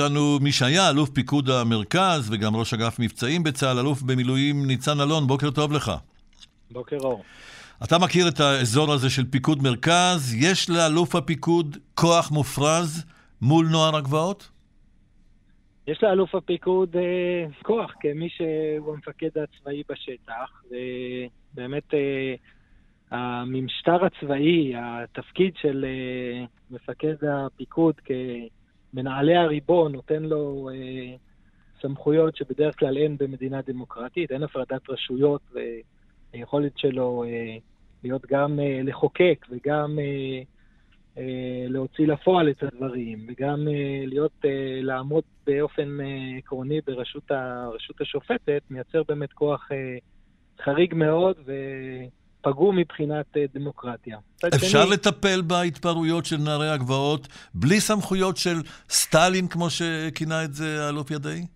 איתנו מי שהיה אלוף פיקוד המרכז וגם ראש אגף מבצעים בצה"ל, אלוף במילואים ניצן אלון, בוקר טוב לך. בוקר אור. אתה מכיר את האזור הזה של פיקוד מרכז, יש לאלוף הפיקוד כוח מופרז מול נוער הגבעות? יש לאלוף הפיקוד אה, כוח כמי שהוא המפקד הצבאי בשטח, ובאמת אה, המשטר הצבאי, התפקיד של אה, מפקד הפיקוד כ... מנהלי הריבון נותן לו אה, סמכויות שבדרך כלל אין במדינה דמוקרטית, אין הפרדת רשויות והיכולת שלו אה, להיות גם אה, לחוקק וגם אה, אה, להוציא לפועל את הדברים, וגם אה, להיות, אה, לעמוד באופן אה, עקרוני ברשות הרשות השופטת, מייצר באמת כוח אה, חריג מאוד, ו... פגום מבחינת אה, דמוקרטיה. אפשר שני... לטפל בהתפרעויות של נערי הגבעות בלי סמכויות של סטלין, כמו שכינה את זה האלוף ידעי?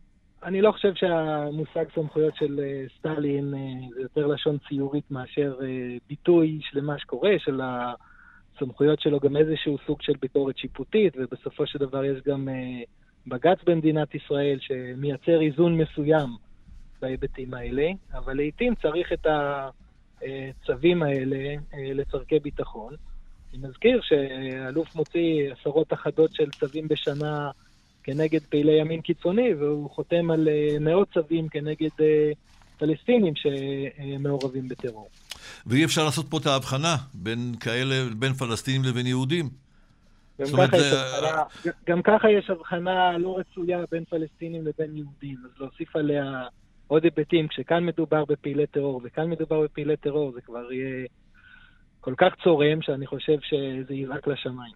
אני לא חושב שהמושג סמכויות של אה, סטלין אה, זה יותר לשון ציורית מאשר ביטוי של מה שקורה, של הסמכויות שלו גם איזשהו סוג של ביקורת שיפוטית, ובסופו של דבר יש גם בג"ץ במדינת ישראל שמייצר איזון מסוים בהיבטים האלה, אבל לעיתים צריך את ה... הצווים האלה אה, לצורכי ביטחון. אני מזכיר שאלוף מוציא עשרות אחדות של צווים בשנה כנגד פעילי ימין קיצוני, והוא חותם על אה, מאות צווים כנגד אה, פלסטינים שמעורבים בטרור. ואי אפשר לעשות פה את ההבחנה בין כאלה, בין פלסטינים לבין יהודים. גם, ככה, זה... הבחנה, גם ככה יש הבחנה לא רצויה בין פלסטינים לבין יהודים, אז להוסיף עליה עוד היבטים, כשכאן מדובר בפעילי טרור וכאן מדובר בפעילי טרור, זה כבר יהיה כל כך צורם, שאני חושב שזה יזעק לשמיים.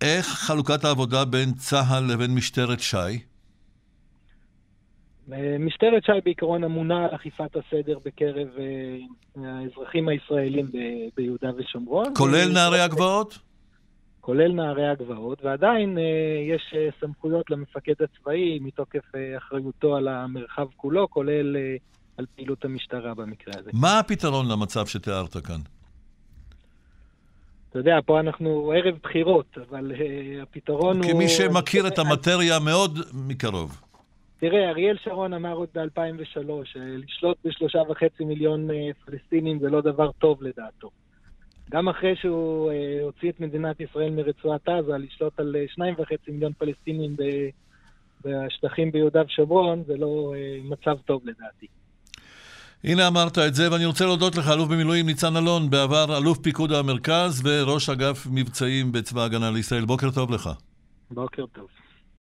איך חלוקת העבודה בין צה"ל לבין משטרת ש"י? משטרת ש"י בעיקרון אמונה על אכיפת הסדר בקרב אה, האזרחים הישראלים ביהודה ושומרון. כולל נערי הגבעות? כולל נערי הגבעות, ועדיין אה, יש אה, סמכויות למפקד הצבאי מתוקף אה, אחריותו על המרחב כולו, כולל על פעילות המשטרה במקרה הזה. מה הפתרון למצב שתיארת כאן? אתה יודע, פה אנחנו ערב בחירות, אבל uh, הפתרון כמי הוא... כמי שמכיר את המטריה מאוד מקרוב. תראה, אריאל שרון אמר עוד ב-2003, לשלוט בשלושה וחצי מיליון פלסטינים זה לא דבר טוב לדעתו. גם אחרי שהוא אה, הוציא את מדינת ישראל מרצועת עזה, לשלוט על אה, שניים וחצי מיליון פלסטינים ב, בשטחים ביהודה ושומרון, זה לא אה, מצב טוב לדעתי. הנה אמרת את זה, ואני רוצה להודות לך, אלוף במילואים ניצן אלון, בעבר אלוף פיקוד המרכז וראש אגף מבצעים בצבא ההגנה לישראל. בוקר טוב לך. בוקר טוב.